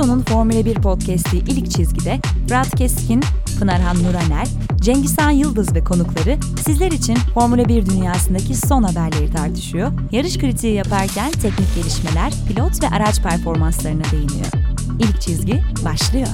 Ato'nun Formula 1 podcast'i İlk Çizgi'de Fırat Keskin, Pınarhan Nuraner, Cengizhan Yıldız ve konukları sizler için Formula 1 dünyasındaki son haberleri tartışıyor, yarış kritiği yaparken teknik gelişmeler, pilot ve araç performanslarına değiniyor. İlk Çizgi başlıyor.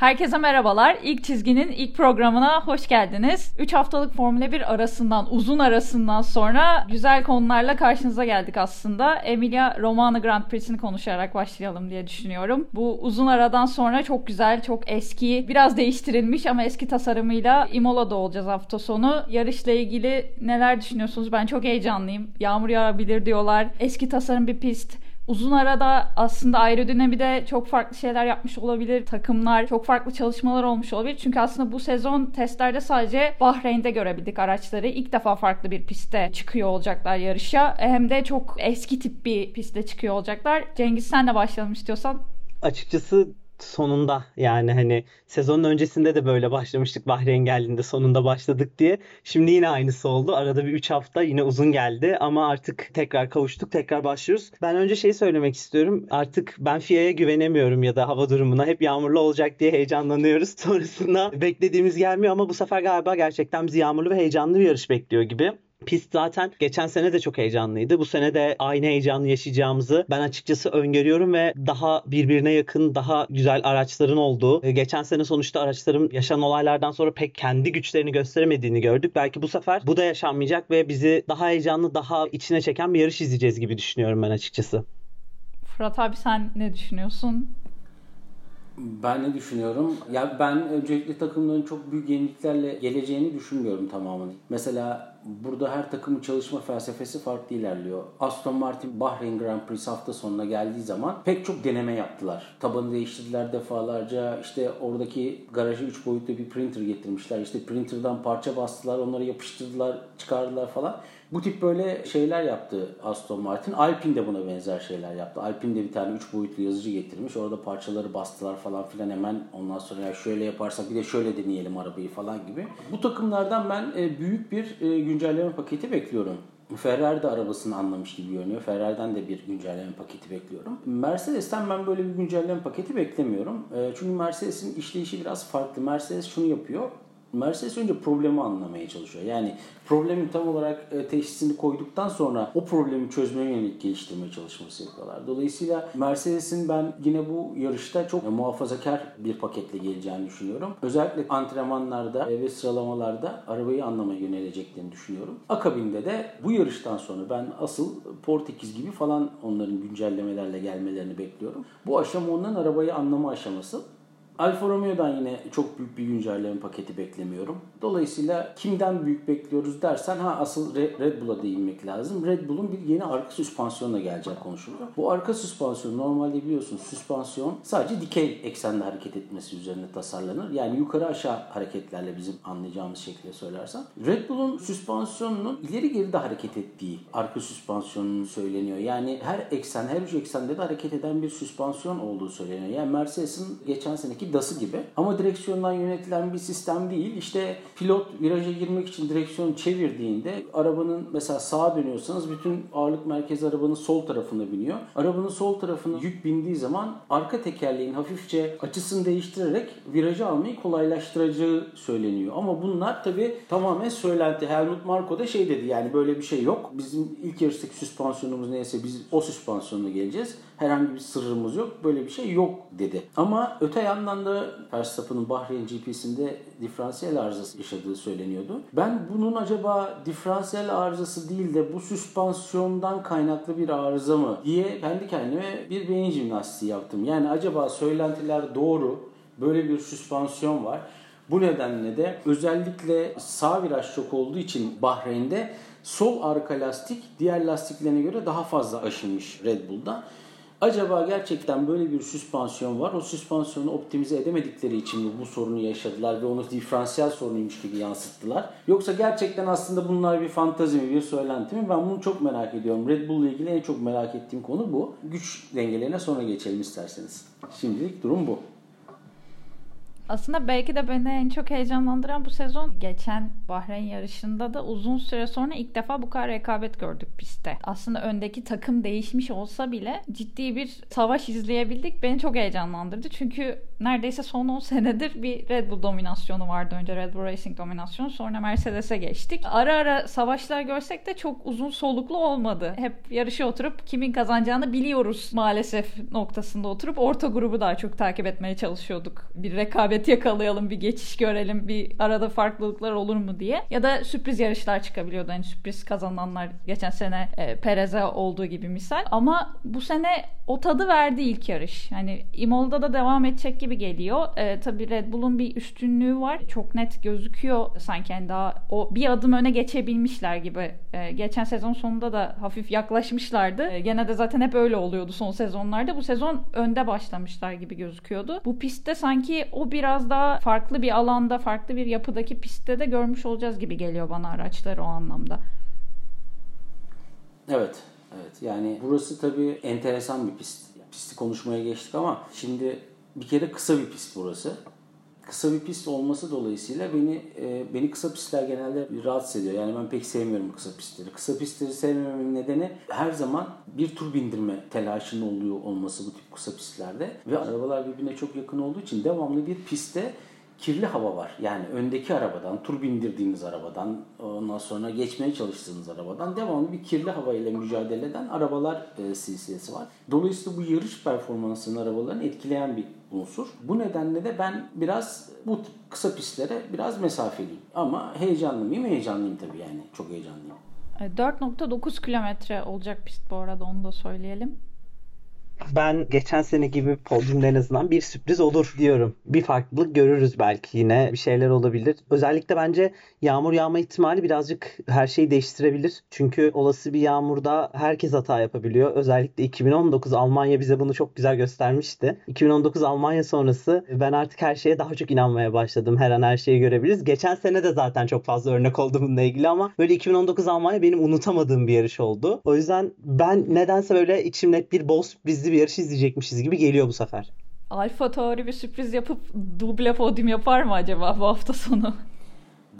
Herkese merhabalar. İlk çizginin ilk programına hoş geldiniz. 3 haftalık Formula 1 arasından, uzun arasından sonra güzel konularla karşınıza geldik aslında. Emilia Romagna Grand Prix'sini konuşarak başlayalım diye düşünüyorum. Bu uzun aradan sonra çok güzel, çok eski, biraz değiştirilmiş ama eski tasarımıyla Imola'da olacağız hafta sonu. Yarışla ilgili neler düşünüyorsunuz? Ben çok heyecanlıyım. Yağmur yağabilir diyorlar. Eski tasarım bir pist uzun arada aslında aerodinamide çok farklı şeyler yapmış olabilir. Takımlar çok farklı çalışmalar olmuş olabilir. Çünkü aslında bu sezon testlerde sadece Bahreyn'de görebildik araçları. İlk defa farklı bir pistte çıkıyor olacaklar yarışa. Hem de çok eski tip bir pistte çıkıyor olacaklar. Cengiz sen de başlayalım istiyorsan. Açıkçası sonunda yani hani sezonun öncesinde de böyle başlamıştık Bahreyn geldiğinde sonunda başladık diye. Şimdi yine aynısı oldu. Arada bir 3 hafta yine uzun geldi ama artık tekrar kavuştuk tekrar başlıyoruz. Ben önce şey söylemek istiyorum. Artık ben FIA'ya güvenemiyorum ya da hava durumuna. Hep yağmurlu olacak diye heyecanlanıyoruz. Sonrasında beklediğimiz gelmiyor ama bu sefer galiba gerçekten bizi yağmurlu ve heyecanlı bir yarış bekliyor gibi. Pist zaten geçen sene de çok heyecanlıydı. Bu sene de aynı heyecanı yaşayacağımızı ben açıkçası öngörüyorum ve daha birbirine yakın, daha güzel araçların olduğu. E, geçen sene sonuçta araçların yaşanan olaylardan sonra pek kendi güçlerini gösteremediğini gördük. Belki bu sefer bu da yaşanmayacak ve bizi daha heyecanlı, daha içine çeken bir yarış izleyeceğiz gibi düşünüyorum ben açıkçası. Fırat abi sen ne düşünüyorsun? Ben ne düşünüyorum? Ya ben öncelikle takımların çok büyük yeniliklerle geleceğini düşünmüyorum tamamen. Mesela burada her takımın çalışma felsefesi farklı ilerliyor. Aston Martin Bahrain Grand Prix hafta sonuna geldiği zaman pek çok deneme yaptılar. Tabanı değiştirdiler defalarca. İşte oradaki garaja 3 boyutlu bir printer getirmişler. İşte printer'dan parça bastılar, onları yapıştırdılar, çıkardılar falan. Bu tip böyle şeyler yaptı Aston Martin. Alpine de buna benzer şeyler yaptı. Alpine de bir tane 3 boyutlu yazıcı getirmiş. Orada parçaları bastılar falan filan hemen ondan sonra ya şöyle yaparsak bir de şöyle deneyelim arabayı falan gibi. Bu takımlardan ben e, büyük bir e, güncelleme paketi bekliyorum. Ferrari de arabasını anlamış gibi görünüyor. Ferrari'den de bir güncelleme paketi bekliyorum. Mercedes'ten ben böyle bir güncelleme paketi beklemiyorum. E, çünkü Mercedes'in işleyişi biraz farklı. Mercedes şunu yapıyor. Mercedes önce problemi anlamaya çalışıyor. Yani problemin tam olarak e, teşhisini koyduktan sonra o problemi çözmeye yönelik geliştirmeye çalışması yapıyorlar. Dolayısıyla Mercedes'in ben yine bu yarışta çok e, muhafazakar bir paketle geleceğini düşünüyorum. Özellikle antrenmanlarda e, ve sıralamalarda arabayı anlamaya yöneleceklerini düşünüyorum. Akabinde de bu yarıştan sonra ben asıl Portekiz gibi falan onların güncellemelerle gelmelerini bekliyorum. Bu aşama onların arabayı anlama aşaması. Alfa Romeo'dan yine çok büyük bir güncelleme paketi beklemiyorum. Dolayısıyla kimden büyük bekliyoruz dersen ha asıl Red Bull'a değinmek lazım. Red Bull'un bir yeni arka süspansiyonla geleceği konuşuluyor. Bu arka süspansiyon normalde biliyorsun süspansiyon sadece dikey eksende hareket etmesi üzerine tasarlanır. Yani yukarı aşağı hareketlerle bizim anlayacağımız şekilde söylersem. Red Bull'un süspansiyonunun ileri geri de hareket ettiği arka süspansiyonunun söyleniyor. Yani her eksen, her üç eksende de hareket eden bir süspansiyon olduğu söyleniyor. Yani Mercedes'in geçen seneki DAS'ı gibi. Ama direksiyondan yönetilen bir sistem değil. İşte pilot viraja girmek için direksiyonu çevirdiğinde arabanın mesela sağa dönüyorsanız bütün ağırlık merkezi arabanın sol tarafına biniyor. Arabanın sol tarafına yük bindiği zaman arka tekerleğin hafifçe açısını değiştirerek virajı almayı kolaylaştıracağı söyleniyor. Ama bunlar tabi tamamen söylenti. Helmut Marko da şey dedi yani böyle bir şey yok. Bizim ilk yarıştaki süspansiyonumuz neyse biz o süspansiyonla geleceğiz. Herhangi bir sırrımız yok. Böyle bir şey yok dedi. Ama öte yandan da Verstappen'ın Bahreyn GP'sinde diferansiyel arızası yaşadığı söyleniyordu. Ben bunun acaba diferansiyel arızası değil de bu süspansiyondan kaynaklı bir arıza mı diye kendi kendime bir beyin jimnastiği yaptım. Yani acaba söylentiler doğru. Böyle bir süspansiyon var. Bu nedenle de özellikle sağ viraj çok olduğu için Bahreyn'de sol arka lastik diğer lastiklerine göre daha fazla aşınmış Red Bull'da. Acaba gerçekten böyle bir süspansiyon var. O süspansiyonu optimize edemedikleri için mi bu sorunu yaşadılar ve onu diferansiyel sorunuymuş gibi yansıttılar? Yoksa gerçekten aslında bunlar bir fantazi mi, bir söylenti mi? Ben bunu çok merak ediyorum. Red Bull ile ilgili en çok merak ettiğim konu bu. Güç dengelerine sonra geçelim isterseniz. Şimdilik durum bu. Aslında belki de beni en çok heyecanlandıran bu sezon geçen Bahreyn yarışında da uzun süre sonra ilk defa bu kadar rekabet gördük pistte. Aslında öndeki takım değişmiş olsa bile ciddi bir savaş izleyebildik. Beni çok heyecanlandırdı. Çünkü neredeyse son 10 senedir bir Red Bull dominasyonu vardı. Önce Red Bull Racing dominasyonu sonra Mercedes'e geçtik. Ara ara savaşlar görsek de çok uzun soluklu olmadı. Hep yarışa oturup kimin kazanacağını biliyoruz maalesef noktasında oturup orta grubu daha çok takip etmeye çalışıyorduk. Bir rekabet yakalayalım, bir geçiş görelim, bir arada farklılıklar olur mu diye. Ya da sürpriz yarışlar çıkabiliyordu. Hani sürpriz kazananlar geçen sene e, Perez'e olduğu gibi misal. Ama bu sene o tadı verdi ilk yarış. Hani Imola'da da devam edecek gibi geliyor. E, tabii Red Bull'un bir üstünlüğü var. Çok net gözüküyor sanki yani daha o bir adım öne geçebilmişler gibi. E, geçen sezon sonunda da hafif yaklaşmışlardı. E, gene de zaten hep öyle oluyordu son sezonlarda. Bu sezon önde başlamışlar gibi gözüküyordu. Bu pistte sanki o biraz daha farklı bir alanda, farklı bir yapıdaki pistte de görmüş olacağız gibi geliyor bana araçları o anlamda. Evet. Evet. Yani burası tabii enteresan bir pist. Pisti konuşmaya geçtik ama şimdi bir kere kısa bir pist burası. Kısa bir pist olması dolayısıyla beni e, beni kısa pistler genelde rahatsız ediyor. Yani ben pek sevmiyorum kısa pistleri. Kısa pistleri sevmememin nedeni her zaman bir tur bindirme telaşının oluyor olması bu tip kısa pistlerde. Ve arabalar birbirine çok yakın olduğu için devamlı bir pistte kirli hava var. Yani öndeki arabadan, tur bindirdiğiniz arabadan, ondan sonra geçmeye çalıştığınız arabadan devamlı bir kirli hava ile mücadele eden arabalar e, silsilesi var. Dolayısıyla bu yarış performansının arabaların etkileyen bir unsur. Bu nedenle de ben biraz bu kısa pistlere biraz mesafeliyim. Ama heyecanlı mıyım? Heyecanlıyım tabii yani. Çok heyecanlıyım. 4.9 e, kilometre olacak pist bu arada onu da söyleyelim ben geçen sene gibi podyumda en azından bir sürpriz olur diyorum. Bir farklılık görürüz belki yine bir şeyler olabilir. Özellikle bence yağmur yağma ihtimali birazcık her şeyi değiştirebilir. Çünkü olası bir yağmurda herkes hata yapabiliyor. Özellikle 2019 Almanya bize bunu çok güzel göstermişti. 2019 Almanya sonrası ben artık her şeye daha çok inanmaya başladım. Her an her şeyi görebiliriz. Geçen sene de zaten çok fazla örnek oldu bununla ilgili ama böyle 2019 Almanya benim unutamadığım bir yarış oldu. O yüzden ben nedense böyle içimde bir bol sürprizli bir yarış izleyecekmişiz gibi geliyor bu sefer. Alfa Tauri bir sürpriz yapıp duble podyum yapar mı acaba bu hafta sonu?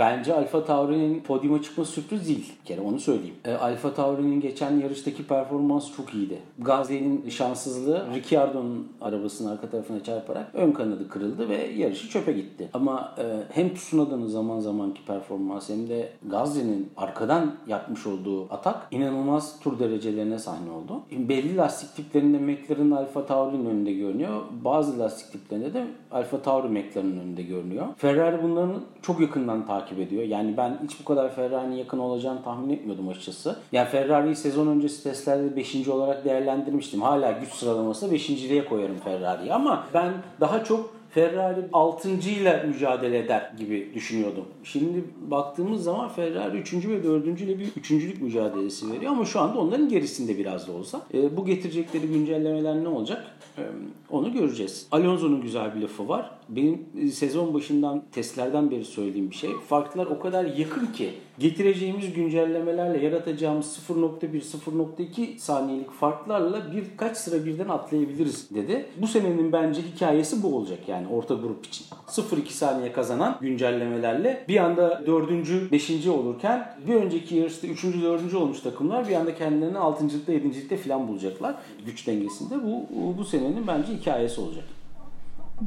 Bence Alfa Tauri'nin podyuma çıkması sürpriz değil. Bir kere onu söyleyeyim. E, Alfa Tauri'nin geçen yarıştaki performans çok iyiydi. Gazze'nin şanssızlığı Ricciardo'nun arabasının arka tarafına çarparak ön kanadı kırıldı ve yarışı çöpe gitti. Ama e, hem Tsunoda'nın zaman zamanki performans hem de Gazze'nin arkadan yapmış olduğu atak inanılmaz tur derecelerine sahne oldu. Şimdi belli lastik tiplerinde McLaren Alfa Tauri'nin önünde görünüyor. Bazı lastik tiplerinde de Alfa Tauri McLaren'ın önünde görünüyor. Ferrari bunların çok yakından takip takip ediyor. Yani ben hiç bu kadar Ferrari'nin yakın olacağını tahmin etmiyordum açıkçası. Yani Ferrari'yi sezon öncesi testlerde 5. olarak değerlendirmiştim. Hala güç sıralaması 5.liğe koyarım Ferrari'yi ama ben daha çok Ferrari 6. ile mücadele eder gibi düşünüyordum. Şimdi baktığımız zaman Ferrari 3. ve 4. ile bir üçüncülük mücadelesi veriyor ama şu anda onların gerisinde biraz da olsa. E, bu getirecekleri güncellemeler ne olacak? E, onu göreceğiz. Alonso'nun güzel bir lafı var. Benim e, sezon başından testlerden beri söylediğim bir şey. Farklar o kadar yakın ki getireceğimiz güncellemelerle yaratacağımız 0.1 0.2 saniyelik farklarla birkaç sıra birden atlayabiliriz dedi. Bu senenin bence hikayesi bu olacak yani orta grup için. 0.2 saniye kazanan güncellemelerle bir anda 4. 5. olurken bir önceki yarışta 3. 4. olmuş takımlar bir anda kendilerini 6.lıkta 7.likte falan bulacaklar güç dengesinde. Bu bu senenin bence hikayesi olacak.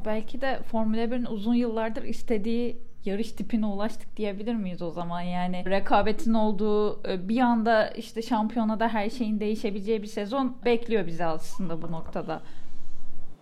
Belki de Formula 1'in uzun yıllardır istediği yarış tipine ulaştık diyebilir miyiz o zaman? Yani rekabetin olduğu e, bir anda işte şampiyonada her şeyin değişebileceği bir sezon bekliyor bizi aslında bu noktada.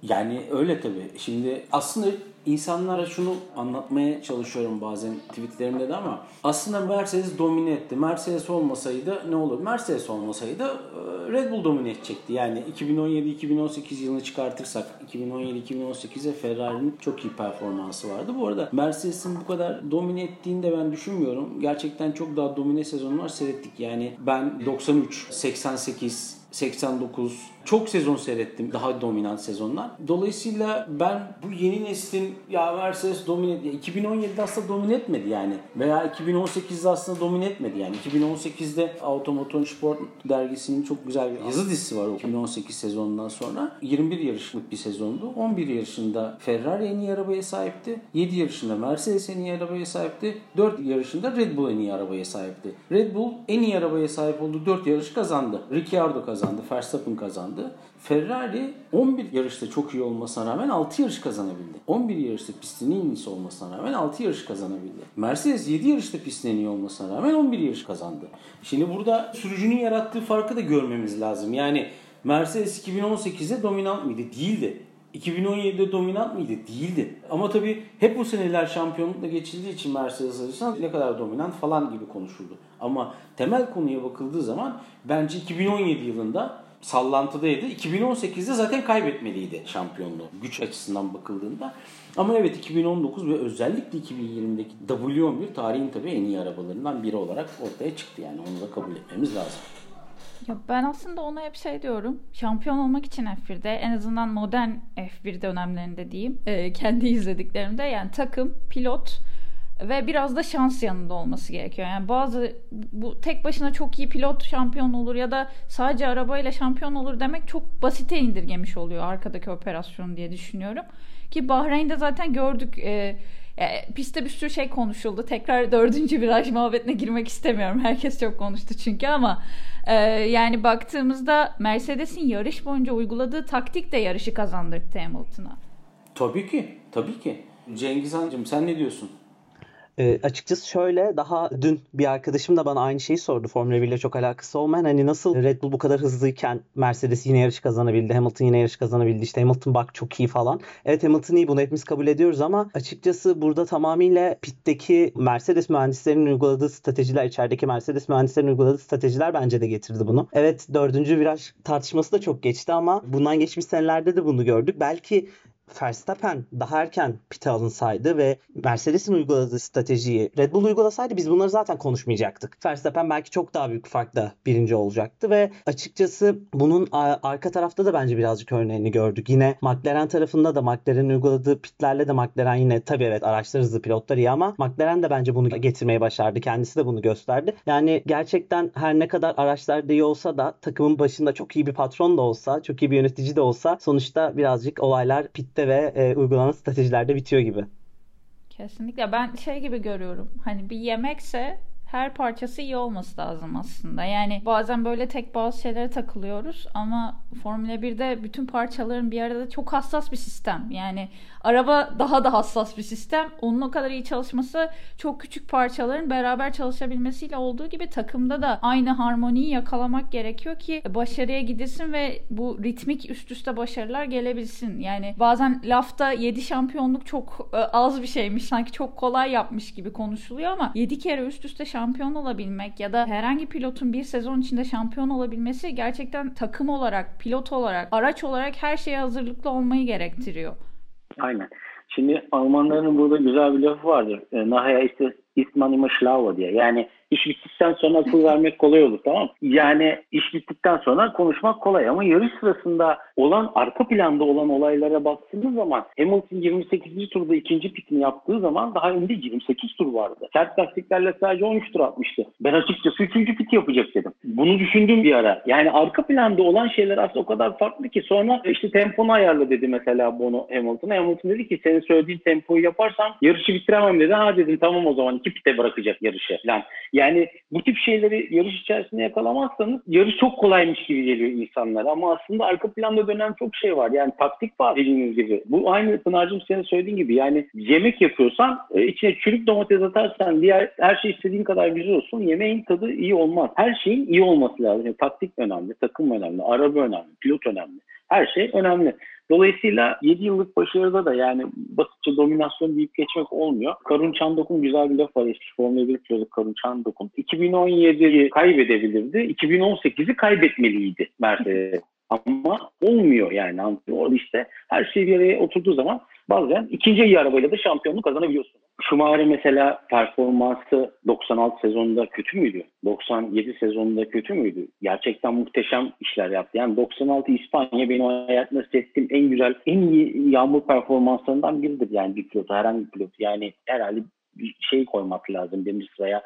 Yani öyle tabii. Şimdi aslında insanlara şunu anlatmaya çalışıyorum bazen tweetlerimde de ama aslında Mercedes domine etti. Mercedes olmasaydı ne olur? Mercedes olmasaydı e, Red Bull domine edecekti. Yani 2017-2018 yılını çıkartırsak 2017-2018'e Ferrari'nin çok iyi performansı vardı. Bu arada Mercedes'in bu kadar domine ettiğini de ben düşünmüyorum. Gerçekten çok daha domine sezonlar seyrettik. Yani ben 93, 88, 89 çok sezon seyrettim daha dominant sezonlar. Dolayısıyla ben bu yeni neslin ya Mercedes domine 2017'de aslında domine etmedi yani veya 2018'de aslında domine etmedi yani 2018'de Automotor Sport dergisinin çok güzel bir yazı dizisi var o 2018 sezonundan sonra 21 yarışlık bir sezondu. 11 yarışında Ferrari en iyi arabaya sahipti. 7 yarışında Mercedes en iyi arabaya sahipti. 4 yarışında Red Bull en iyi arabaya sahipti. Red Bull en iyi arabaya sahip olduğu 4 yarış kazandı. Ricciardo kazandı, Verstappen kazandı. Ferrari 11 yarışta çok iyi olmasına rağmen 6 yarış kazanabildi. 11 yarışta pistin en iyisi olmasına rağmen 6 yarış kazanabildi. Mercedes 7 yarışta pistin en iyi olmasına rağmen 11 yarış kazandı. Şimdi burada sürücünün yarattığı farkı da görmemiz lazım. Yani Mercedes 2018'de dominant mıydı? Değildi. 2017'de dominant mıydı? Değildi. Ama tabii hep bu seneler şampiyonlukla geçildiği için Mercedes açısından ne kadar dominant falan gibi konuşuldu. Ama temel konuya bakıldığı zaman bence 2017 yılında sallantıdaydı. 2018'de zaten kaybetmeliydi şampiyonluğu güç açısından bakıldığında. Ama evet 2019 ve özellikle 2020'deki W11 tarihin tabii en iyi arabalarından biri olarak ortaya çıktı yani onu da kabul etmemiz lazım. Ya ben aslında ona hep şey diyorum. Şampiyon olmak için F1'de en azından modern F1 dönemlerinde diyeyim. E, kendi izlediklerimde yani takım, pilot ve biraz da şans yanında olması gerekiyor. Yani bazı bu tek başına çok iyi pilot şampiyon olur ya da sadece arabayla şampiyon olur demek çok basite indirgemiş oluyor arkadaki operasyon diye düşünüyorum. Ki Bahreyn'de zaten gördük e, e, pistte bir sürü şey konuşuldu. Tekrar dördüncü viraj muhabbetine girmek istemiyorum. Herkes çok konuştu çünkü ama e, yani baktığımızda Mercedes'in yarış boyunca uyguladığı taktik de yarışı kazandırdı Hamilton'a. Tabii ki. Tabii ki. Cengiz Han'cığım sen ne diyorsun? E, açıkçası şöyle daha dün bir arkadaşım da bana aynı şeyi sordu. Formula 1 ile çok alakası olmayan hani nasıl Red Bull bu kadar hızlıyken Mercedes yine yarış kazanabildi. Hamilton yine yarış kazanabildi. İşte Hamilton bak çok iyi falan. Evet Hamilton iyi bunu hepimiz kabul ediyoruz ama açıkçası burada tamamıyla pitteki Mercedes mühendislerinin uyguladığı stratejiler, içerideki Mercedes mühendislerinin uyguladığı stratejiler bence de getirdi bunu. Evet dördüncü viraj tartışması da çok geçti ama bundan geçmiş senelerde de bunu gördük. Belki Verstappen daha erken pite alınsaydı ve Mercedes'in uyguladığı stratejiyi Red Bull uygulasaydı biz bunları zaten konuşmayacaktık. Verstappen belki çok daha büyük farkla birinci olacaktı ve açıkçası bunun arka tarafta da bence birazcık örneğini gördük. Yine McLaren tarafında da McLaren'in uyguladığı pitlerle de McLaren yine tabii evet araçlar hızlı pilotlar iyi ama McLaren de bence bunu getirmeyi başardı. Kendisi de bunu gösterdi. Yani gerçekten her ne kadar araçlar iyi olsa da takımın başında çok iyi bir patron da olsa, çok iyi bir yönetici de olsa sonuçta birazcık olaylar pitte ve e, uygulanan stratejilerde bitiyor gibi. Kesinlikle. Ben şey gibi görüyorum. Hani bir yemekse her parçası iyi olması lazım aslında. Yani bazen böyle tek bazı şeylere takılıyoruz ama Formula 1'de bütün parçaların bir arada çok hassas bir sistem. Yani araba daha da hassas bir sistem. Onun o kadar iyi çalışması çok küçük parçaların beraber çalışabilmesiyle olduğu gibi takımda da aynı harmoniyi yakalamak gerekiyor ki başarıya gidilsin ve bu ritmik üst üste başarılar gelebilsin. Yani bazen lafta 7 şampiyonluk çok e, az bir şeymiş. Sanki çok kolay yapmış gibi konuşuluyor ama 7 kere üst üste şampiyon şampiyon olabilmek ya da herhangi pilotun bir sezon içinde şampiyon olabilmesi gerçekten takım olarak, pilot olarak, araç olarak her şeye hazırlıklı olmayı gerektiriyor. Aynen. Şimdi Almanların burada güzel bir lafı vardır. E, Nachher ist ist man immer schlauer diye. Yani iş bittikten sonra akıl vermek kolay olur tamam Yani iş bittikten sonra konuşmak kolay ama yarış sırasında olan arka planda olan olaylara baktığınız zaman Hamilton 28. turda ikinci pitini yaptığı zaman daha önde 28 tur vardı. Sert lastiklerle sadece 13 tur atmıştı. Ben açıkçası 3. pit yapacak dedim. Bunu düşündüm bir ara. Yani arka planda olan şeyler aslında o kadar farklı ki sonra işte temponu ayarla dedi mesela Bono Hamilton'a. Hamilton dedi ki senin söylediğin tempoyu yaparsam yarışı bitiremem dedi. Ha dedim tamam o zaman iki pite bırakacak yarışı falan. Yani bu tip şeyleri yarış içerisinde yakalamazsanız yarış çok kolaymış gibi geliyor insanlar. Ama aslında arka planda dönen çok şey var. Yani taktik var dediğiniz gibi. Bu aynı Pınar'cığım senin söylediğin gibi. Yani yemek yapıyorsan e, içine çürük domates atarsan diğer her şey istediğin kadar güzel olsun. Yemeğin tadı iyi olmaz. Her şeyin iyi olması lazım. Yani taktik önemli, takım önemli, araba önemli, pilot önemli. Her şey önemli. Dolayısıyla 7 yıllık başarıda da yani basitçe dominasyon deyip geçmek olmuyor. Karun Çandok'un güzel bir lafı var eski Formula 1 pilotu Karun Çandok'un. 2017'yi kaybedebilirdi, 2018'i kaybetmeliydi Mercedes. Ama olmuyor yani. Orada işte her şey bir araya oturduğu zaman bazen ikinci iyi arabayla da şampiyonluk kazanabiliyorsun. Schumacher'in mesela performansı 96 sezonunda kötü müydü? 97 sezonunda kötü müydü? Gerçekten muhteşem işler yaptı. Yani 96 İspanya benim hayatımda hissettiğim en güzel, en iyi yağmur performanslarından biridir. Yani bir pilot, herhangi bir pilot. Yani herhalde bir şey koymak lazım. Birinci sıraya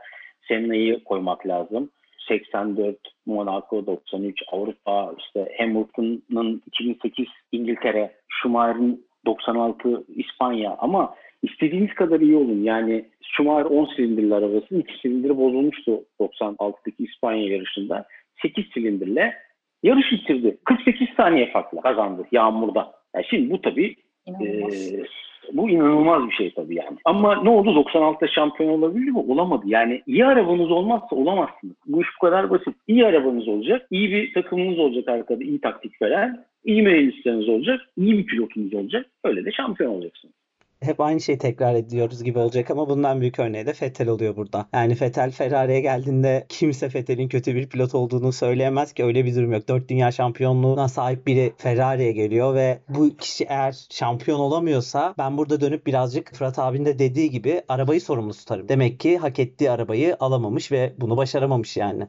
Senna'yı koymak lazım. 84, Monaco 93, Avrupa, işte Hamilton'ın 2008 İngiltere, Schumacher'in 96 İspanya ama istediğiniz kadar iyi olun. Yani Schumacher 10 silindirli arabası 2 silindir bozulmuştu 96'daki İspanya yarışında. 8 silindirle yarış bitirdi. 48 saniye farkla kazandı yağmurda. Yani şimdi bu tabii İnanılmaz. e, bu inanılmaz bir şey tabii yani. Ama ne oldu? 96'da şampiyon olabildi mi? Olamadı. Yani iyi arabanız olmazsa olamazsınız. Bu iş bu kadar basit. İyi arabanız olacak. iyi bir takımınız olacak arkada. iyi taktik veren. iyi mühendisleriniz olacak. iyi bir pilotunuz olacak. Öyle de şampiyon olacaksınız hep aynı şeyi tekrar ediyoruz gibi olacak ama bundan büyük örneği de Vettel oluyor burada. Yani Vettel Ferrari'ye geldiğinde kimse Vettel'in kötü bir pilot olduğunu söyleyemez ki öyle bir durum yok. 4 dünya şampiyonluğuna sahip biri Ferrari'ye geliyor ve bu kişi eğer şampiyon olamıyorsa ben burada dönüp birazcık Fırat abinin de dediği gibi arabayı sorumlu tutarım. Demek ki hak ettiği arabayı alamamış ve bunu başaramamış yani.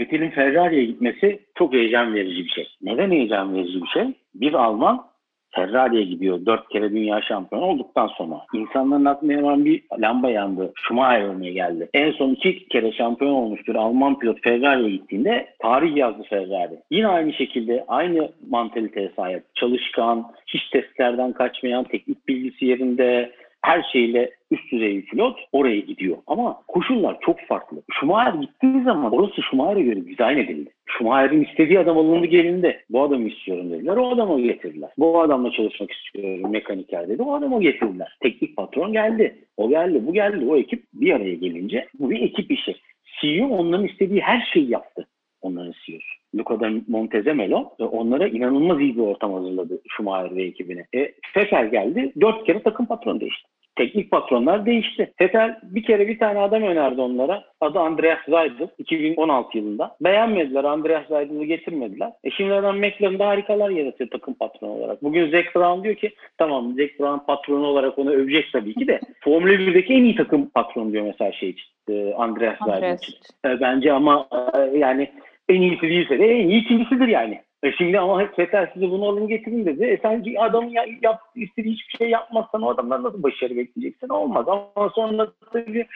Vettel'in Ferrari'ye gitmesi çok heyecan verici bir şey. Neden heyecan verici bir şey? Bir Alman Ferrari'ye gidiyor. Dört kere dünya şampiyonu olduktan sonra. insanların aklına hemen bir lamba yandı. Schumacher örneği geldi. En son iki kere şampiyon olmuştur Alman pilot Ferrari'ye gittiğinde tarih yazdı Ferrari. Yine aynı şekilde aynı mantaliteye sahip. Çalışkan, hiç testlerden kaçmayan, teknik bilgisi yerinde, her şeyle üst düzey bir pilot oraya gidiyor. Ama koşullar çok farklı. Schumacher gittiği zaman orası Schumacher'e göre dizayn edildi. Schumacher'in istediği adam alındı gelindi. Bu adamı istiyorum dediler. O adamı getirdiler. Bu adamla çalışmak istiyorum mekaniker dedi. O adamı getirdiler. Teknik patron geldi. O geldi, bu geldi. O ekip bir araya gelince bu bir ekip işi. CEO onların istediği her şeyi yaptı. Onların CEO'su. Luca da Montezemelo onlara inanılmaz iyi bir ortam hazırladı Schumacher ve ekibine. E, Fefer geldi. Dört kere takım patronu değişti teknik patronlar değişti. Fetel bir kere bir tane adam önerdi onlara. Adı Andreas Seidel 2016 yılında. Beğenmediler. Andreas Seidel'ı getirmediler. E şimdi adam McLaren'da harikalar yaratıyor takım patronu olarak. Bugün Zac Brown diyor ki tamam Zac Brown patronu olarak onu övecek tabii ki de Formula 1'deki en iyi takım patronu diyor mesela şey için. E, Andreas Seidel için. E, bence ama e, yani en iyisi değilse de en iyi ikincisidir yani. E şimdi ama Fetel size bunu alın getirin dedi. E sen adamın ya, yap, istediği hiçbir şey yapmazsan o adamlar nasıl başarı bekleyeceksin? Olmaz. Ama sonra tabii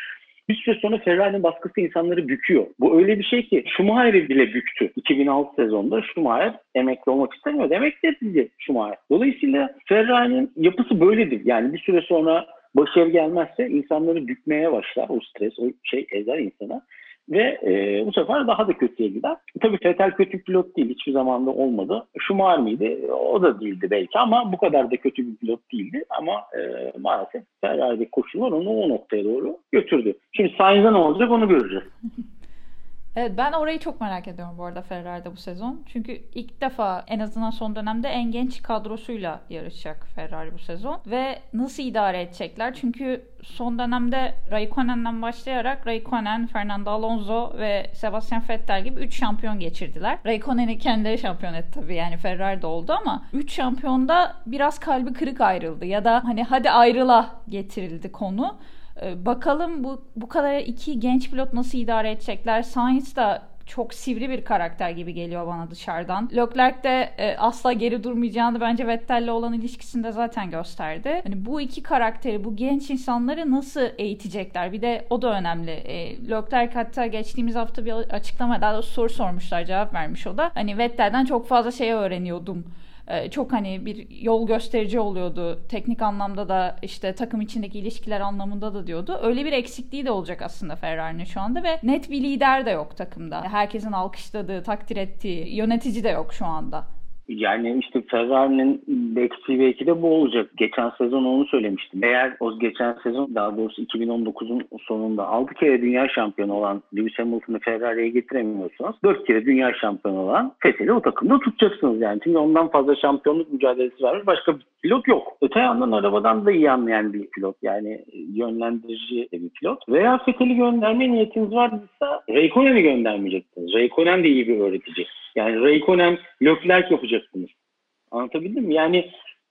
bir süre sonra Ferrari'nin baskısı insanları büküyor. Bu öyle bir şey ki Schumacher'i bile büktü. 2006 sezonda Schumacher emekli olmak istemiyor. Emekli edildi Schumacher. Dolayısıyla Ferrari'nin yapısı böyledir. Yani bir süre sonra başarı gelmezse insanları bükmeye başlar. O stres, o şey ezer insana. Ve e, bu sefer daha da kötüye gider. Tabii Vettel kötü pilot değil. Hiçbir zaman da olmadı. Schumacher miydi? O da değildi belki ama bu kadar da kötü bir pilot değildi. Ama e, maalesef Ferrari'deki koşullar onu o noktaya doğru götürdü. Şimdi Sainz'a ne olacak onu göreceğiz. Evet ben orayı çok merak ediyorum bu arada Ferrari'de bu sezon. Çünkü ilk defa en azından son dönemde en genç kadrosuyla yarışacak Ferrari bu sezon. Ve nasıl idare edecekler? Çünkü son dönemde Raikkonen'den başlayarak Raikkonen, Fernando Alonso ve Sebastian Vettel gibi 3 şampiyon geçirdiler. Raikkonen'i kendileri şampiyon etti tabii yani Ferrari'de oldu ama 3 şampiyonda biraz kalbi kırık ayrıldı. Ya da hani hadi ayrıla getirildi konu. Ee, bakalım bu bu kadar iki genç pilot nasıl idare edecekler? Sainz da çok sivri bir karakter gibi geliyor bana dışarıdan. Leclerc de e, asla geri durmayacağını bence Vettel'le olan ilişkisinde zaten gösterdi. Hani bu iki karakteri, bu genç insanları nasıl eğitecekler? Bir de o da önemli. E, Leclerc hatta geçtiğimiz hafta bir açıklama, daha doğrusu soru sormuşlar, cevap vermiş o da. Hani Vettel'den çok fazla şey öğreniyordum ee, çok hani bir yol gösterici oluyordu. Teknik anlamda da işte takım içindeki ilişkiler anlamında da diyordu. Öyle bir eksikliği de olacak aslında Ferrari'nin şu anda ve net bir lider de yok takımda. Herkesin alkışladığı, takdir ettiği yönetici de yok şu anda. Yani işte Ferrari'nin eksiği belki de bu olacak. Geçen sezon onu söylemiştim. Eğer o geçen sezon daha doğrusu 2019'un sonunda 6 kere dünya şampiyonu olan Lewis Hamilton'ı Ferrari'ye getiremiyorsanız 4 kere dünya şampiyonu olan Vettel'i o takımda tutacaksınız yani. Çünkü ondan fazla şampiyonluk mücadelesi var. Başka bir pilot yok. Öte yandan arabadan da iyi anlayan bir pilot. Yani yönlendirici bir pilot. Veya Vettel'i gönderme niyetiniz varsa Raikkonen'i göndermeyeceksiniz. Raikkonen de iyi bir öğretici. Yani Raikkonen, Leclerc yapacaksınız. Anlatabildim mi? Yani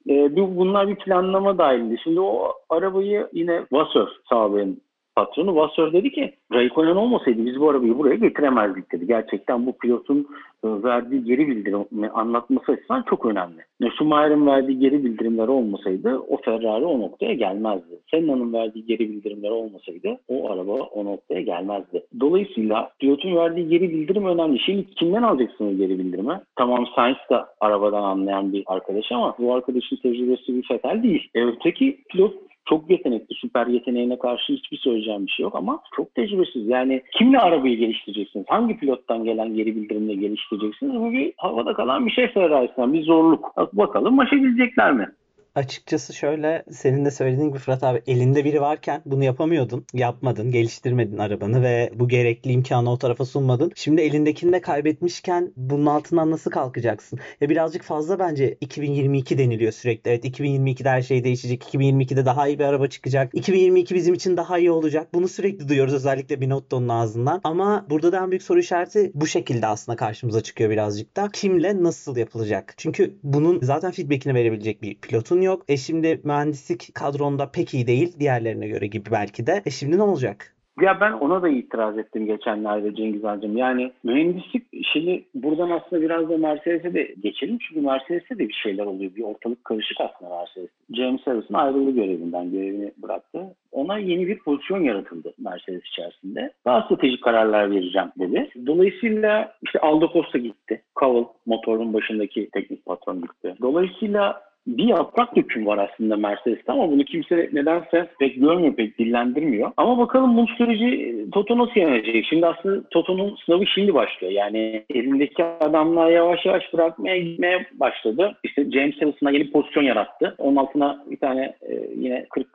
E, bunlar bir planlama dahildi. Şimdi o arabayı yine Vasseur sağlayan patronu Vasseur dedi ki Raikkonen olmasaydı biz bu arabayı buraya getiremezdik dedi. Gerçekten bu pilotun e, verdiği geri bildirimi anlatması açısından çok önemli. Schumacher'in verdiği geri bildirimler olmasaydı o Ferrari o noktaya gelmezdi. Senna'nın verdiği geri bildirimler olmasaydı o araba o noktaya gelmezdi. Dolayısıyla pilotun verdiği geri bildirim önemli. Şimdi kimden alacaksınız geri bildirimi? Tamam Sainz da arabadan anlayan bir arkadaş ama bu arkadaşın tecrübesi bir fetal değil. E, öteki pilot çok yetenekli, süper yeteneğine karşı hiçbir söyleyeceğim bir şey yok ama çok tecrübesiz. Yani kimle arabayı geliştireceksiniz? Hangi pilottan gelen geri bildirimle geliştireceksiniz? Bu bir havada kalan bir şey Ferrari'sinden bir zorluk. Bakalım aşabilecekler mi? Açıkçası şöyle senin de söylediğin gibi Fırat abi elinde biri varken bunu yapamıyordun. Yapmadın, geliştirmedin arabanı ve bu gerekli imkanı o tarafa sunmadın. Şimdi elindekini de kaybetmişken bunun altından nasıl kalkacaksın? Ya birazcık fazla bence 2022 deniliyor sürekli. Evet 2022'de her şey değişecek. 2022'de daha iyi bir araba çıkacak. 2022 bizim için daha iyi olacak. Bunu sürekli duyuyoruz özellikle Binotto'nun ağzından. Ama burada da en büyük soru işareti bu şekilde aslında karşımıza çıkıyor birazcık da. Kimle nasıl yapılacak? Çünkü bunun zaten feedbackini verebilecek bir pilotun yok. E şimdi mühendislik kadronda pek iyi değil diğerlerine göre gibi belki de. E şimdi ne olacak? Ya ben ona da itiraz ettim geçenlerde Cengiz Hacım. Yani mühendislik şimdi buradan aslında biraz da Mercedes'e de geçelim. Çünkü Mercedes'te de bir şeyler oluyor. Bir ortalık karışık aslında Mercedes. James Harrison ayrıldı görevinden. Görevini bıraktı. Ona yeni bir pozisyon yaratıldı Mercedes içerisinde. Daha stratejik kararlar vereceğim dedi. Dolayısıyla işte Aldo Costa gitti. Cowell motorun başındaki teknik patron gitti. Dolayısıyla bir yaprak döküm var aslında Mercedes'te ama bunu kimse nedense pek görmüyor, pek dillendirmiyor. Ama bakalım bu süreci Toto nasıl yenecek? Şimdi aslında Toto'nun sınavı şimdi başlıyor. Yani elindeki adamlar yavaş yavaş bırakmaya gitmeye başladı. İşte James Harrison'a yeni pozisyon yarattı. Onun altına bir tane e, yine 40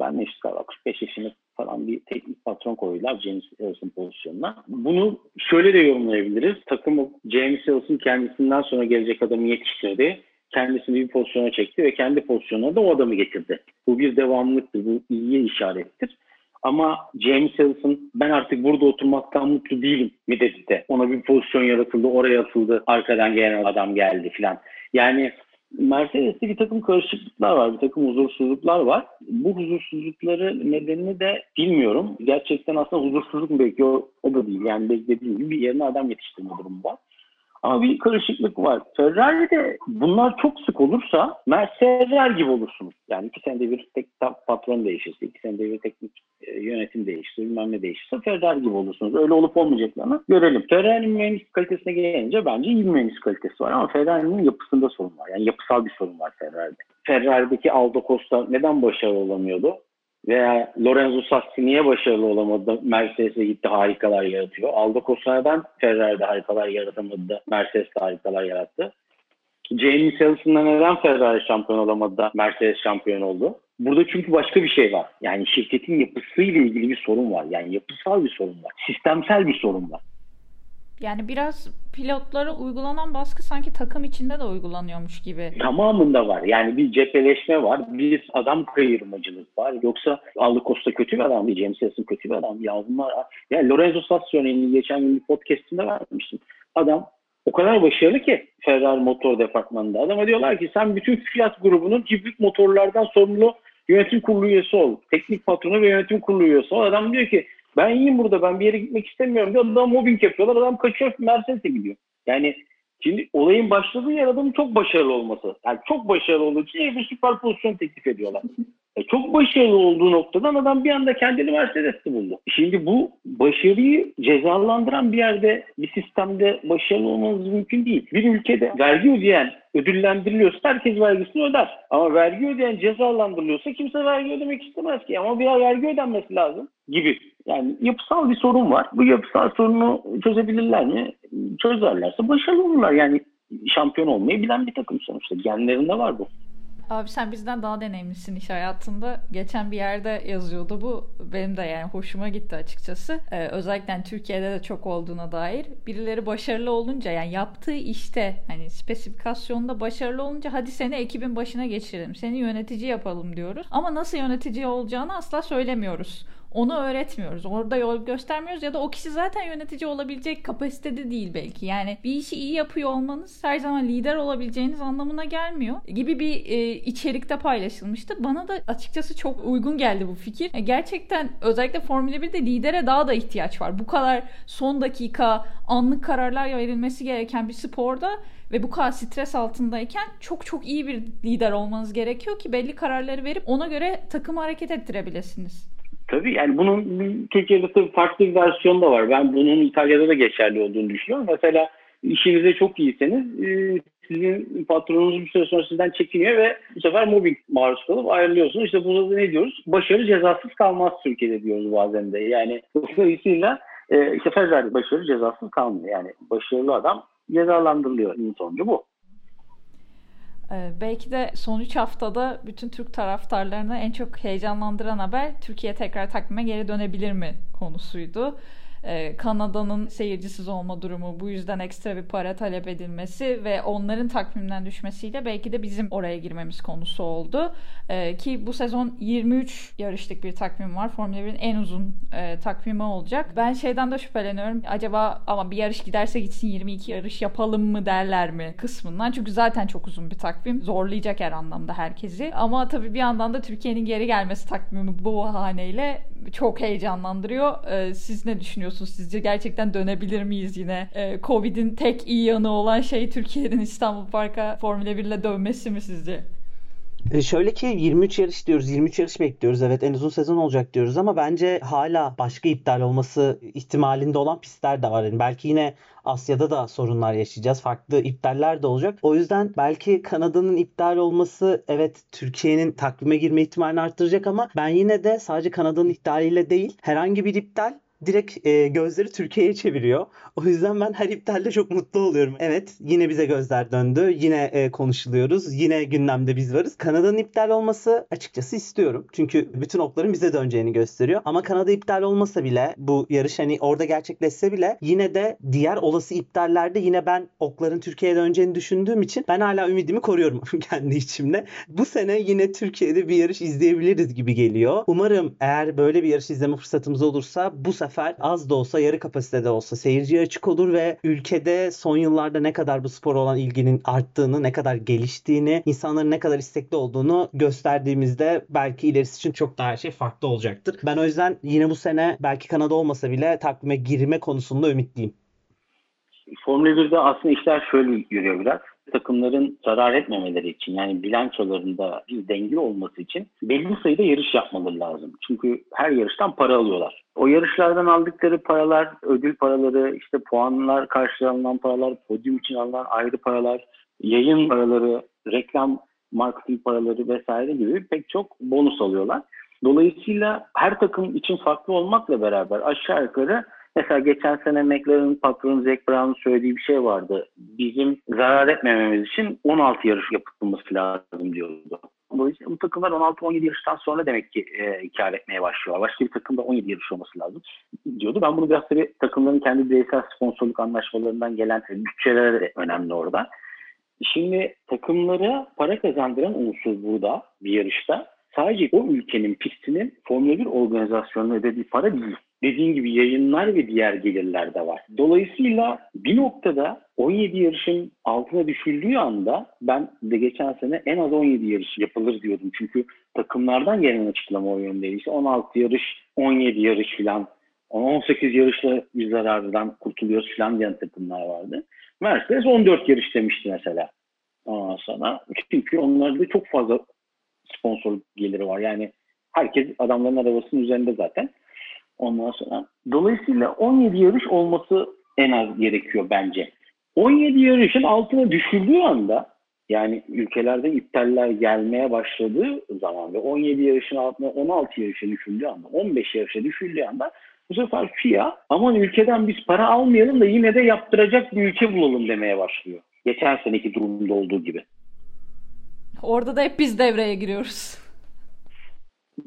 ben ne işte 45 yaşında falan bir teknik patron koydular James Harrison pozisyonuna. Bunu şöyle de yorumlayabiliriz. Takım James Harrison kendisinden sonra gelecek adamı yetiştirdi kendisini bir pozisyona çekti ve kendi pozisyonuna da o adamı getirdi. Bu bir devamlılıktır, bu iyiye işarettir. Ama James Harrison ben artık burada oturmaktan mutlu değilim mi dedi de. Ona bir pozisyon yaratıldı, oraya atıldı, arkadan gelen adam geldi filan. Yani Mercedes'te bir takım karışıklıklar var, bir takım huzursuzluklar var. Bu huzursuzlukları nedenini de bilmiyorum. Gerçekten aslında huzursuzluk mu belki o, o da değil. Yani beklediğim gibi bir yerine adam yetiştirme durumu var. Ama bir karışıklık var. Ferrari'de bunlar çok sık olursa Mercedes gibi olursunuz. Yani iki senede bir tek patron değişirse, iki senede bir teknik e, yönetim değişirse, bilmem ne değişirse Ferrari gibi olursunuz. Öyle olup olmayacaklarını görelim. Ferrari'nin mühendislik kalitesine gelince bence iyi bir mühendislik kalitesi var ama Ferrari'nin yapısında sorun var. Yani yapısal bir sorun var Ferrari'de. Ferrari'deki Aldo Costa neden başarılı olamıyordu? Veya Lorenzo Sassi niye başarılı olamadı? Mercedes'e gitti harikalar yaratıyor. Aldo Costa'dan Ferrari'de harikalar yaratamadı da Mercedes'te harikalar yarattı. James Harrison'da neden Ferrari şampiyon olamadı da Mercedes şampiyon oldu? Burada çünkü başka bir şey var. Yani şirketin yapısıyla ilgili bir sorun var. Yani yapısal bir sorun var. Sistemsel bir sorun var. Yani biraz pilotlara uygulanan baskı sanki takım içinde de uygulanıyormuş gibi. Tamamında var. Yani bir cepheleşme var. Bir adam kayırmacılık var. Yoksa Aldo Costa kötü bir adam. James Harrison kötü bir adam. Ya bunlar... Yani Lorenzo Sassi örneğini geçen gün bir podcastinde vermiştim. Adam o kadar başarılı ki Ferrari motor departmanında. Adama diyorlar ki sen bütün Fiat grubunun hibrit motorlardan sorumlu yönetim kurulu üyesi ol. Teknik patronu ve yönetim kurulu üyesi ol. Adam diyor ki ben iyiyim burada ben bir yere gitmek istemiyorum diyor. Adam mobbing yapıyorlar. Adam kaçıyor Mercedes'e gidiyor. Yani şimdi olayın başladığı yer adamın çok başarılı olması. Yani çok başarılı olduğu için bir süper pozisyon teklif ediyorlar. E çok başarılı olduğu noktadan adam bir anda kendini Mercedes'te buldu. Şimdi bu başarıyı cezalandıran bir yerde, bir sistemde başarılı olmanız mümkün değil. Bir ülkede vergi ödeyen ödüllendiriliyorsa herkes vergisini öder. Ama vergi ödeyen cezalandırılıyorsa kimse vergi ödemek istemez ki. Ama bir vergi ödenmesi lazım gibi. Yani yapısal bir sorun var. Bu yapısal sorunu çözebilirler mi? Çözerlerse başarılı olurlar. Yani şampiyon olmayı bilen bir takım sonuçta. Genlerinde var bu. Abi sen bizden daha deneyimlisin iş hayatında. Geçen bir yerde yazıyordu bu. Benim de yani hoşuma gitti açıkçası. Ee, özellikle yani Türkiye'de de çok olduğuna dair. Birileri başarılı olunca yani yaptığı işte hani spesifikasyonda başarılı olunca hadi seni ekibin başına geçirelim. Seni yönetici yapalım diyoruz. Ama nasıl yönetici olacağını asla söylemiyoruz. Onu öğretmiyoruz. Orada yol göstermiyoruz ya da o kişi zaten yönetici olabilecek kapasitede değil belki. Yani bir işi iyi yapıyor olmanız her zaman lider olabileceğiniz anlamına gelmiyor gibi bir e, içerikte paylaşılmıştı. Bana da açıkçası çok uygun geldi bu fikir. E, gerçekten özellikle Formula 1'de lidere daha da ihtiyaç var. Bu kadar son dakika anlık kararlar verilmesi gereken bir sporda ve bu kadar stres altındayken çok çok iyi bir lider olmanız gerekiyor ki belli kararları verip ona göre takımı hareket ettirebilirsiniz. Tabii yani bunun Türkiye'de tabii farklı bir versiyonu da var. Ben bunun İtalya'da da geçerli olduğunu düşünüyorum. Mesela işinizde çok iyiyseniz e, sizin patronunuz bir süre sonra sizden çekiniyor ve bu sefer mobbing maruz kalıp ayrılıyorsunuz. İşte burada da ne diyoruz? Başarı cezasız kalmaz Türkiye'de diyoruz bazen de. Yani dolayısıyla e, işte Fezer başarı cezasız kalmıyor. Yani başarılı adam cezalandırılıyor. Sonucu bu. Ee, belki de son 3 haftada bütün Türk taraftarlarını en çok heyecanlandıran haber Türkiye tekrar takvime geri dönebilir mi konusuydu e, Kanada'nın seyircisiz olma durumu, bu yüzden ekstra bir para talep edilmesi ve onların takvimden düşmesiyle belki de bizim oraya girmemiz konusu oldu. E, ki bu sezon 23 yarışlık bir takvim var. Formula 1'in en uzun e, takvimi olacak. Ben şeyden de şüpheleniyorum. Acaba ama bir yarış giderse gitsin 22 yarış yapalım mı derler mi kısmından. Çünkü zaten çok uzun bir takvim. Zorlayacak her anlamda herkesi. Ama tabii bir yandan da Türkiye'nin geri gelmesi takvimi bu bahaneyle çok heyecanlandırıyor. Ee, siz ne düşünüyorsunuz? Sizce gerçekten dönebilir miyiz yine? Ee, Covid'in tek iyi yanı olan şey Türkiye'nin İstanbul Park'a Formula 1 ile dönmesi mi sizce? E şöyle ki 23 yarış diyoruz, 23 yarış bekliyoruz. Evet en uzun sezon olacak diyoruz ama bence hala başka iptal olması ihtimalinde olan pistler de var. Yani belki yine Asya'da da sorunlar yaşayacağız. Farklı iptaller de olacak. O yüzden belki Kanada'nın iptal olması evet Türkiye'nin takvime girme ihtimalini arttıracak ama ben yine de sadece Kanada'nın iptaliyle değil herhangi bir iptal direkt e, gözleri Türkiye'ye çeviriyor. O yüzden ben her iptalde çok mutlu oluyorum. Evet yine bize gözler döndü. Yine e, konuşuluyoruz. Yine gündemde biz varız. Kanada'nın iptal olması açıkçası istiyorum. Çünkü bütün okların bize döneceğini gösteriyor. Ama Kanada iptal olmasa bile bu yarış hani orada gerçekleşse bile yine de diğer olası iptallerde yine ben okların Türkiye'ye döneceğini düşündüğüm için ben hala ümidimi koruyorum kendi içimde. Bu sene yine Türkiye'de bir yarış izleyebiliriz gibi geliyor. Umarım eğer böyle bir yarış izleme fırsatımız olursa bu sefer sefer az da olsa yarı kapasitede olsa seyirciye açık olur ve ülkede son yıllarda ne kadar bu spor olan ilginin arttığını, ne kadar geliştiğini, insanların ne kadar istekli olduğunu gösterdiğimizde belki ilerisi için çok daha her şey farklı olacaktır. Ben o yüzden yine bu sene belki Kanada olmasa bile takvime girme konusunda ümitliyim. Formula 1'de aslında işler şöyle yürüyor biraz takımların zarar etmemeleri için yani bilançolarında bir denge olması için belli sayıda yarış yapmaları lazım. Çünkü her yarıştan para alıyorlar. O yarışlardan aldıkları paralar, ödül paraları, işte puanlar karşılanılan paralar, podyum için alınan ayrı paralar, yayın paraları, reklam marketing paraları vesaire gibi pek çok bonus alıyorlar. Dolayısıyla her takım için farklı olmakla beraber aşağı yukarı Mesela geçen sene McLaren'ın patronu Zac Brown'un söylediği bir şey vardı. Bizim zarar etmememiz için 16 yarış yapılması lazım diyordu. Dolayısıyla bu takımlar 16-17 yarıştan sonra demek ki e, kar etmeye başlıyor. Başka bir takımda 17 yarış olması lazım diyordu. Ben bunu biraz tabii takımların kendi bireysel sponsorluk anlaşmalarından gelen bütçelere de önemli orada. Şimdi takımlara para kazandıran unsur burada bir yarışta sadece o ülkenin pistinin Formula 1 organizasyonuna ödediği para değil dediğin gibi yayınlar ve diğer gelirler de var. Dolayısıyla bir noktada 17 yarışın altına düşüldüğü anda ben de geçen sene en az 17 yarış yapılır diyordum. Çünkü takımlardan gelen açıklama o yöndeydi. İşte 16 yarış, 17 yarış filan 18 yarışla bir zarardan kurtuluyoruz filan diyen takımlar vardı. Mercedes 14 yarış demişti mesela. Ondan sonra çünkü onlarda çok fazla sponsor geliri var. Yani herkes adamların arabasının üzerinde zaten. Ondan sonra. Dolayısıyla 17 yarış olması en az gerekiyor bence. 17 yarışın altına düşüldüğü anda yani ülkelerde iptaller gelmeye başladığı zaman ve 17 yarışın altına 16 yarışa düşüldüğü anda 15 yarışa düşüldüğü anda bu sefer FIA aman ülkeden biz para almayalım da yine de yaptıracak bir ülke bulalım demeye başlıyor. Geçen seneki durumda olduğu gibi. Orada da hep biz devreye giriyoruz.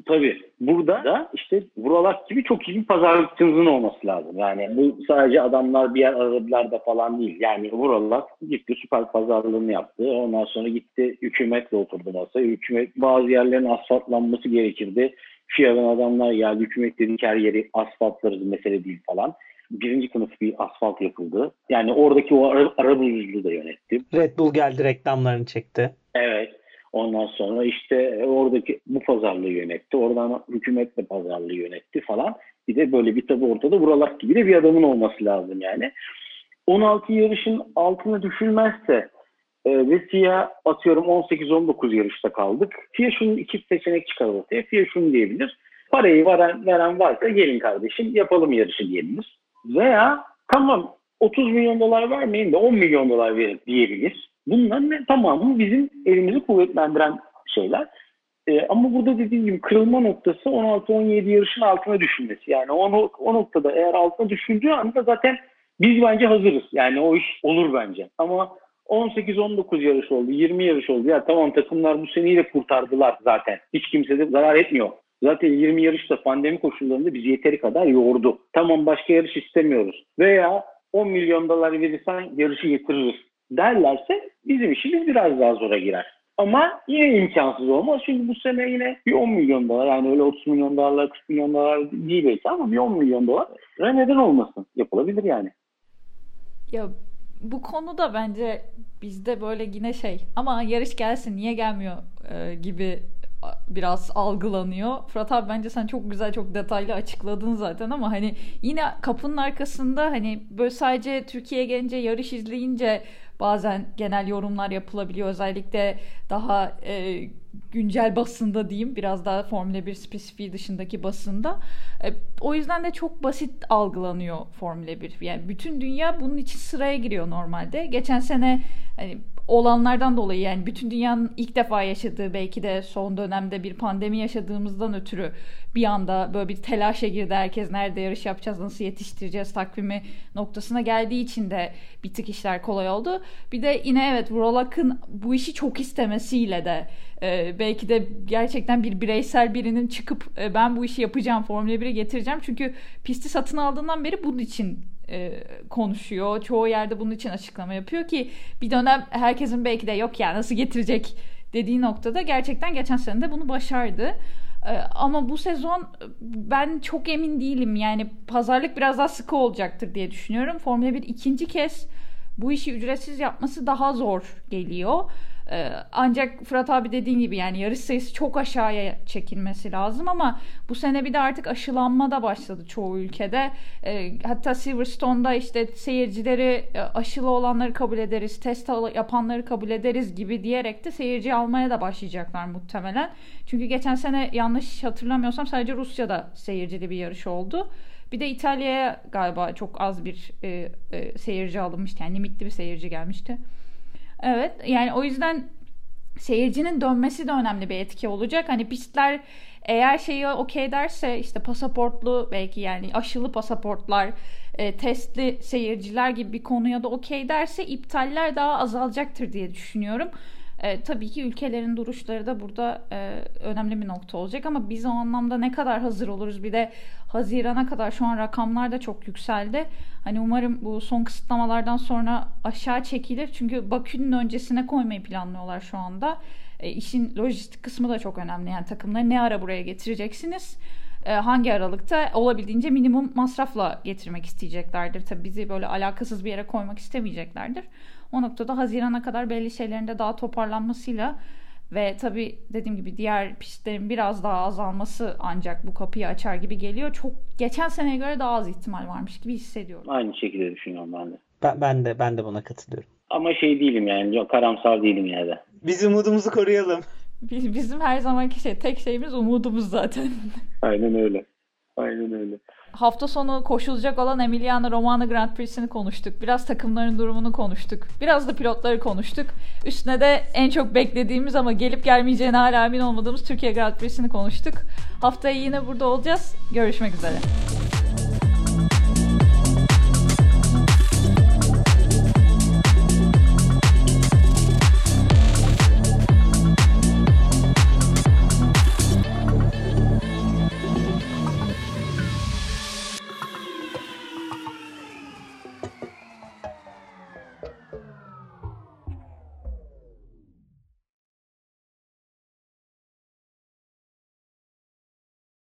Tabii. Burada da işte Vuralak gibi çok iyi bir pazarlıkçınızın olması lazım. Yani bu sadece adamlar bir yer aradılar da falan değil. Yani Vuralak gitti süper pazarlığını yaptı. Ondan sonra gitti hükümetle oturdu masaya. Hükümet bazı yerlerin asfaltlanması gerekirdi. FIA'dan adamlar ya hükümet dedik her yeri asfaltlarız mesele değil falan. Birinci sınıf bir asfalt yapıldı. Yani oradaki o ara, arabuluculuğu da yönetti. Red Bull geldi reklamlarını çekti. Evet. Ondan sonra işte oradaki bu pazarlığı yönetti. Oradan hükümet de pazarlığı yönetti falan. Bir de böyle bir tabi ortada Vuralak gibi de bir adamın olması lazım yani. 16 yarışın altına düşülmezse e, ve FIA atıyorum 18-19 yarışta kaldık. FIA şunun iki seçenek çıkarır ortaya. FIA şunu diyebilir. Parayı veren, veren varsa gelin kardeşim yapalım yarışı diyebilir. Veya tamam 30 milyon dolar vermeyin de 10 milyon dolar verin diyebilir. Bunların ne, tamamı bizim elimizi kuvvetlendiren şeyler. E, ama burada dediğim gibi kırılma noktası 16-17 yarışın altına düşülmesi. Yani o, o noktada eğer altına düşüldüğü anda zaten biz bence hazırız. Yani o iş olur bence. Ama 18-19 yarış oldu, 20 yarış oldu. Ya tamam takımlar bu seneyi kurtardılar zaten. Hiç kimse de zarar etmiyor. Zaten 20 yarışta pandemi koşullarında bizi yeteri kadar yordu. Tamam başka yarış istemiyoruz. Veya 10 milyon dolar verirsen yarışı getiririz derlerse bizim işimiz biraz daha zora girer. Ama yine imkansız olmaz. Çünkü bu sene yine bir 10 milyon dolar yani öyle 30 milyon dolarlar 40 milyon dolar değil belki ama bir 10 milyon dolar neden olmasın? Yapılabilir yani. Ya bu konuda bence bizde böyle yine şey ama yarış gelsin niye gelmiyor e, gibi biraz algılanıyor. Fırat abi bence sen çok güzel çok detaylı açıkladın zaten ama hani yine kapının arkasında hani böyle sadece Türkiye'ye gelince yarış izleyince bazen genel yorumlar yapılabiliyor. Özellikle daha e, güncel basında diyeyim biraz daha Formula 1 spesifiği dışındaki basında. E, o yüzden de çok basit algılanıyor Formula 1. Yani bütün dünya bunun için sıraya giriyor normalde. Geçen sene hani olanlardan dolayı yani bütün dünyanın ilk defa yaşadığı belki de son dönemde bir pandemi yaşadığımızdan ötürü bir anda böyle bir telaşa girdi. Herkes nerede yarış yapacağız, nasıl yetiştireceğiz takvimi noktasına geldiği için de bir tık işler kolay oldu. Bir de yine evet Vrolak'ın bu işi çok istemesiyle de e, belki de gerçekten bir bireysel birinin çıkıp e, ben bu işi yapacağım, Formula 1'e getireceğim. Çünkü pisti satın aldığından beri bunun için e, konuşuyor. Çoğu yerde bunun için açıklama yapıyor ki bir dönem herkesin belki de yok ya nasıl getirecek dediği noktada gerçekten geçen sene de bunu başardı. E, ama bu sezon ben çok emin değilim. Yani pazarlık biraz daha sıkı olacaktır diye düşünüyorum. Formula 1 ikinci kez bu işi ücretsiz yapması daha zor geliyor. Ee, ancak Fırat abi dediğin gibi yani yarış sayısı çok aşağıya çekilmesi lazım ama bu sene bir de artık aşılanma da başladı çoğu ülkede. Ee, hatta Silverstone'da işte seyircileri e, aşılı olanları kabul ederiz, test yapanları kabul ederiz gibi diyerek de seyirci almaya da başlayacaklar muhtemelen. Çünkü geçen sene yanlış hatırlamıyorsam sadece Rusya'da seyircili bir yarış oldu. Bir de İtalya'ya galiba çok az bir e, e, seyirci alınmıştı. Yani limitli bir seyirci gelmişti. Evet yani o yüzden seyircinin dönmesi de önemli bir etki olacak. Hani pistler eğer şeyi okey derse işte pasaportlu belki yani aşılı pasaportlar, e, testli seyirciler gibi bir konuya da okey derse iptaller daha azalacaktır diye düşünüyorum. E, tabii ki ülkelerin duruşları da burada e, önemli bir nokta olacak ama biz o anlamda ne kadar hazır oluruz bir de Haziran'a kadar şu an rakamlar da çok yükseldi. Hani umarım bu son kısıtlamalardan sonra aşağı çekilir çünkü Bakü'nün öncesine koymayı planlıyorlar şu anda. E, işin lojistik kısmı da çok önemli yani takımları ne ara buraya getireceksiniz? E, hangi aralıkta olabildiğince minimum masrafla getirmek isteyeceklerdir. Tabii bizi böyle alakasız bir yere koymak istemeyeceklerdir. O noktada Haziran'a kadar belli şeylerin de daha toparlanmasıyla ve tabii dediğim gibi diğer pistlerin biraz daha azalması ancak bu kapıyı açar gibi geliyor. Çok geçen seneye göre daha az ihtimal varmış gibi hissediyorum. Aynı şekilde düşünüyorum ben de. Ben, ben de ben de buna katılıyorum. Ama şey değilim yani yok karamsar değilim yine de. Biz umudumuzu koruyalım. Biz, bizim her zamanki şey tek şeyimiz umudumuz zaten. Aynen öyle. Aynen öyle hafta sonu koşulacak olan Emiliano Romano Grand Prix'sini konuştuk. Biraz takımların durumunu konuştuk. Biraz da pilotları konuştuk. Üstüne de en çok beklediğimiz ama gelip gelmeyeceğine hala emin olmadığımız Türkiye Grand Prix'sini konuştuk. Haftaya yine burada olacağız. Görüşmek üzere.